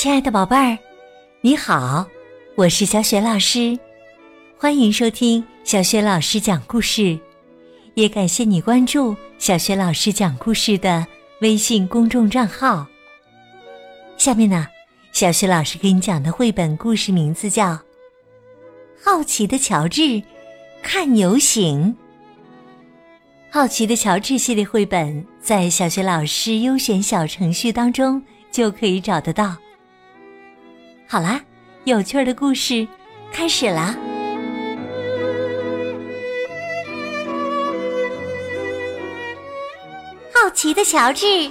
亲爱的宝贝儿，你好，我是小雪老师，欢迎收听小雪老师讲故事，也感谢你关注小雪老师讲故事的微信公众账号。下面呢，小雪老师给你讲的绘本故事名字叫《好奇的乔治看游行》。好奇的乔治系列绘本在小学老师优选小程序当中就可以找得到。好啦，有趣的故事开始啦！好奇的乔治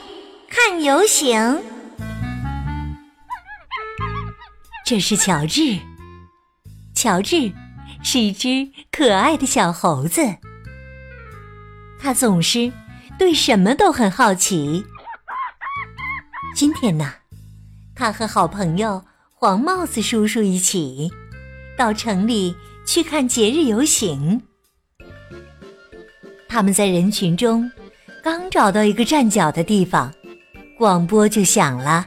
看游行，这是乔治。乔治是一只可爱的小猴子，他总是对什么都很好奇。今天呢，他和好朋友。黄帽子叔叔一起到城里去看节日游行。他们在人群中刚找到一个站脚的地方，广播就响了。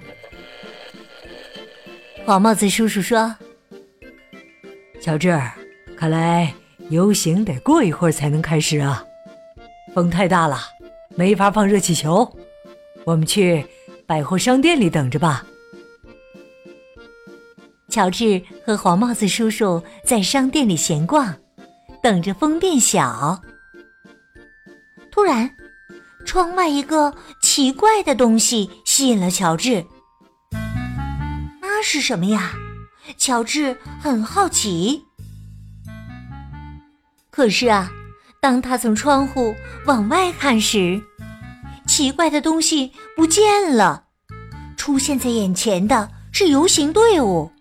黄帽子叔叔说：“乔治，看来游行得过一会儿才能开始啊，风太大了，没法放热气球。我们去百货商店里等着吧。”乔治和黄帽子叔叔在商店里闲逛，等着风变小。突然，窗外一个奇怪的东西吸引了乔治。那是什么呀？乔治很好奇。可是啊，当他从窗户往外看时，奇怪的东西不见了。出现在眼前的是游行队伍。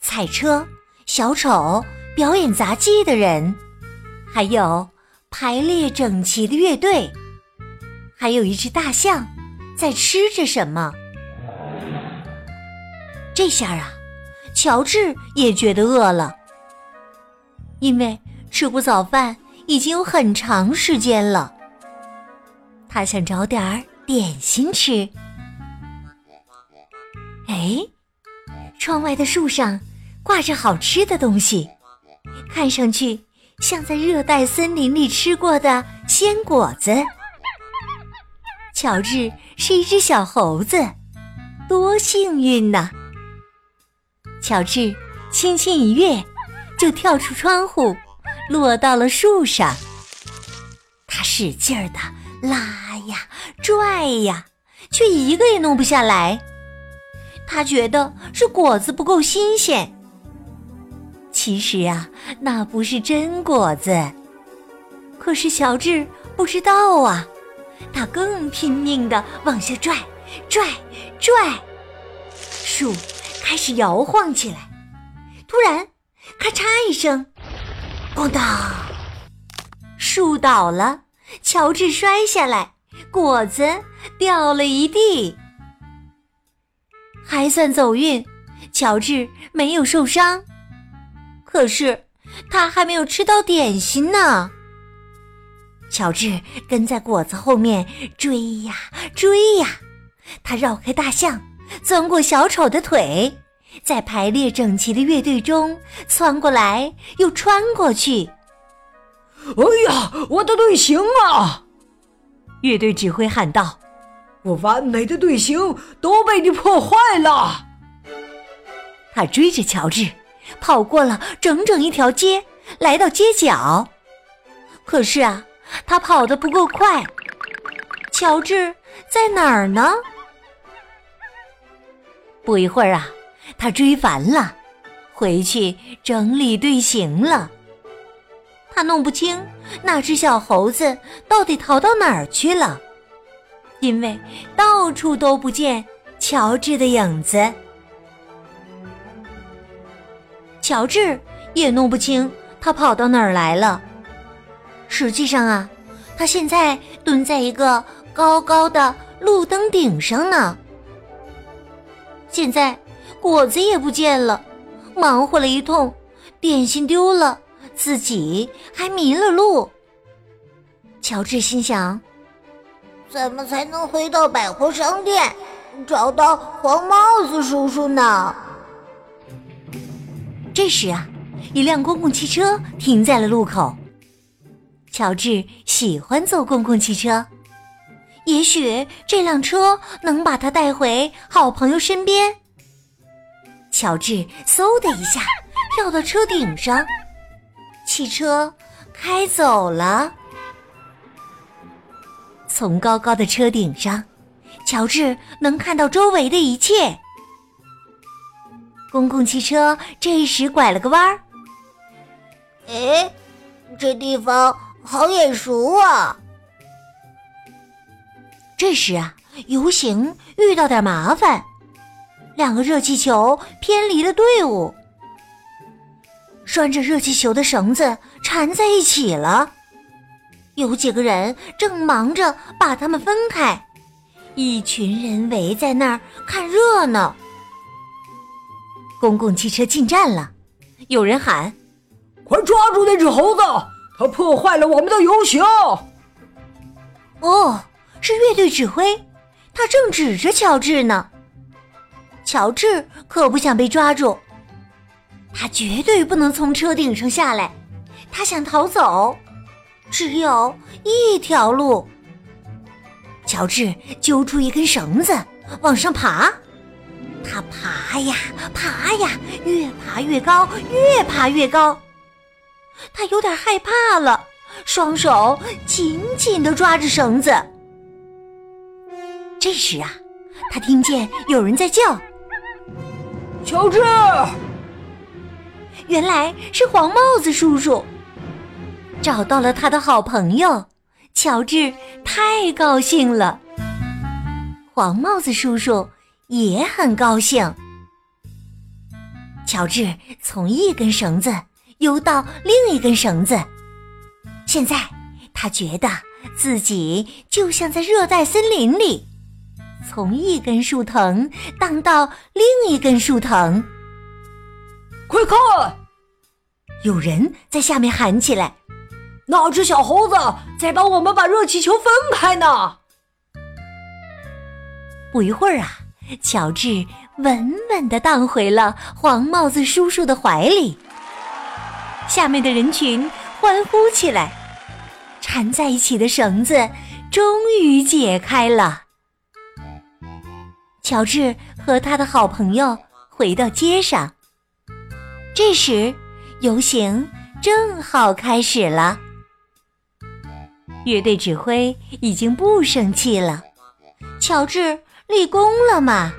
彩车、小丑、表演杂技的人，还有排列整齐的乐队，还有一只大象在吃着什么。这下啊，乔治也觉得饿了，因为吃过早饭已经有很长时间了。他想找点儿点心吃。哎，窗外的树上。挂着好吃的东西，看上去像在热带森林里吃过的鲜果子。乔治是一只小猴子，多幸运呐！乔治轻轻一跃，就跳出窗户，落到了树上。他使劲儿的拉呀拽呀，却一个也弄不下来。他觉得是果子不够新鲜。其实啊，那不是真果子。可是乔治不知道啊，他更拼命的往下拽，拽，拽，树开始摇晃起来。突然，咔嚓一声，咣当，树倒了，乔治摔下来，果子掉了一地。还算走运，乔治没有受伤。可是，他还没有吃到点心呢。乔治跟在果子后面追呀追呀，他绕开大象，钻过小丑的腿，在排列整齐的乐队中窜过来又穿过去。哎呀，我的队形啊！乐队指挥喊道：“我完美的队形都被你破坏了。”他追着乔治。跑过了整整一条街，来到街角。可是啊，他跑得不够快。乔治在哪儿呢？不一会儿啊，他追烦了，回去整理队形了。他弄不清那只小猴子到底逃到哪儿去了，因为到处都不见乔治的影子。乔治也弄不清他跑到哪儿来了。实际上啊，他现在蹲在一个高高的路灯顶上呢。现在果子也不见了，忙活了一通，点心丢了，自己还迷了路。乔治心想：怎么才能回到百货商店，找到黄帽子叔叔呢？这时啊，一辆公共汽车停在了路口。乔治喜欢坐公共汽车，也许这辆车能把他带回好朋友身边。乔治嗖的一下跳到车顶上，汽车开走了。从高高的车顶上，乔治能看到周围的一切。公共汽车这时拐了个弯儿，哎，这地方好眼熟啊！这时啊，游行遇到点麻烦，两个热气球偏离了队伍，拴着热气球的绳子缠在一起了。有几个人正忙着把它们分开，一群人围在那儿看热闹。公共汽车进站了，有人喊：“快抓住那只猴子！它破坏了我们的游行！”哦，是乐队指挥，他正指着乔治呢。乔治可不想被抓住，他绝对不能从车顶上下来。他想逃走，只有一条路。乔治揪出一根绳子，往上爬。他爬呀爬呀，越爬越高，越爬越高。他有点害怕了，双手紧紧的抓着绳子。这时啊，他听见有人在叫：“乔治！”原来是黄帽子叔叔，找到了他的好朋友。乔治太高兴了。黄帽子叔叔。也很高兴。乔治从一根绳子游到另一根绳子，现在他觉得自己就像在热带森林里，从一根树藤荡到另一根树藤。快看，有人在下面喊起来：“那只小猴子在帮我们把热气球分开呢！”不一会儿啊。乔治稳稳地荡回了黄帽子叔叔的怀里，下面的人群欢呼起来，缠在一起的绳子终于解开了。乔治和他的好朋友回到街上，这时游行正好开始了。乐队指挥已经不生气了，乔治。立功了吗？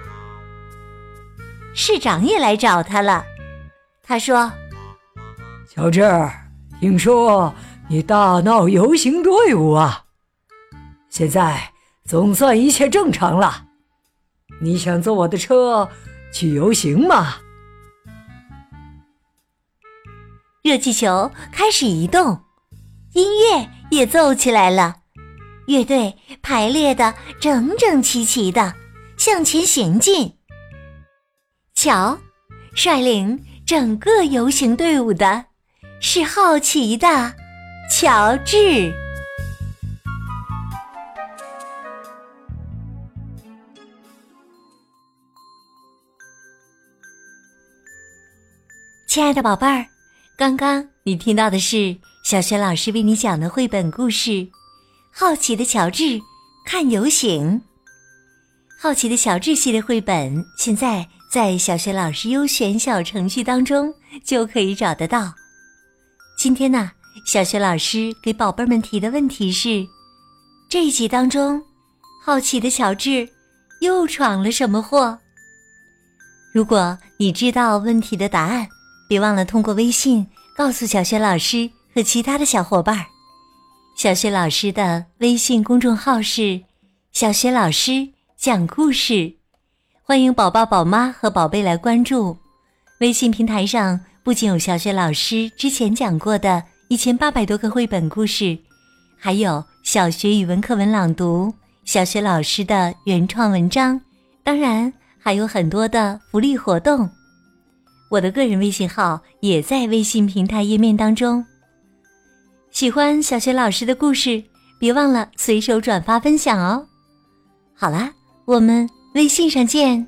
市长也来找他了。他说：“乔治，听说你大闹游行队伍啊！现在总算一切正常了。你想坐我的车去游行吗？”热气球开始移动，音乐也奏起来了。乐队排列的整整齐齐的向前行进。瞧，率领整个游行队伍的是好奇的乔治。亲爱的宝贝儿，刚刚你听到的是小学老师为你讲的绘本故事。好奇的乔治看游行。好奇的乔治系列绘本现在在小学老师优选小程序当中就可以找得到。今天呢，小学老师给宝贝们提的问题是：这一集当中，好奇的乔治又闯了什么祸？如果你知道问题的答案，别忘了通过微信告诉小学老师和其他的小伙伴儿。小雪老师的微信公众号是“小雪老师讲故事”，欢迎宝宝、宝妈和宝贝来关注。微信平台上不仅有小雪老师之前讲过的一千八百多个绘本故事，还有小学语文课文朗读、小学老师的原创文章，当然还有很多的福利活动。我的个人微信号也在微信平台页面当中。喜欢小学老师的故事，别忘了随手转发分享哦。好啦，我们微信上见。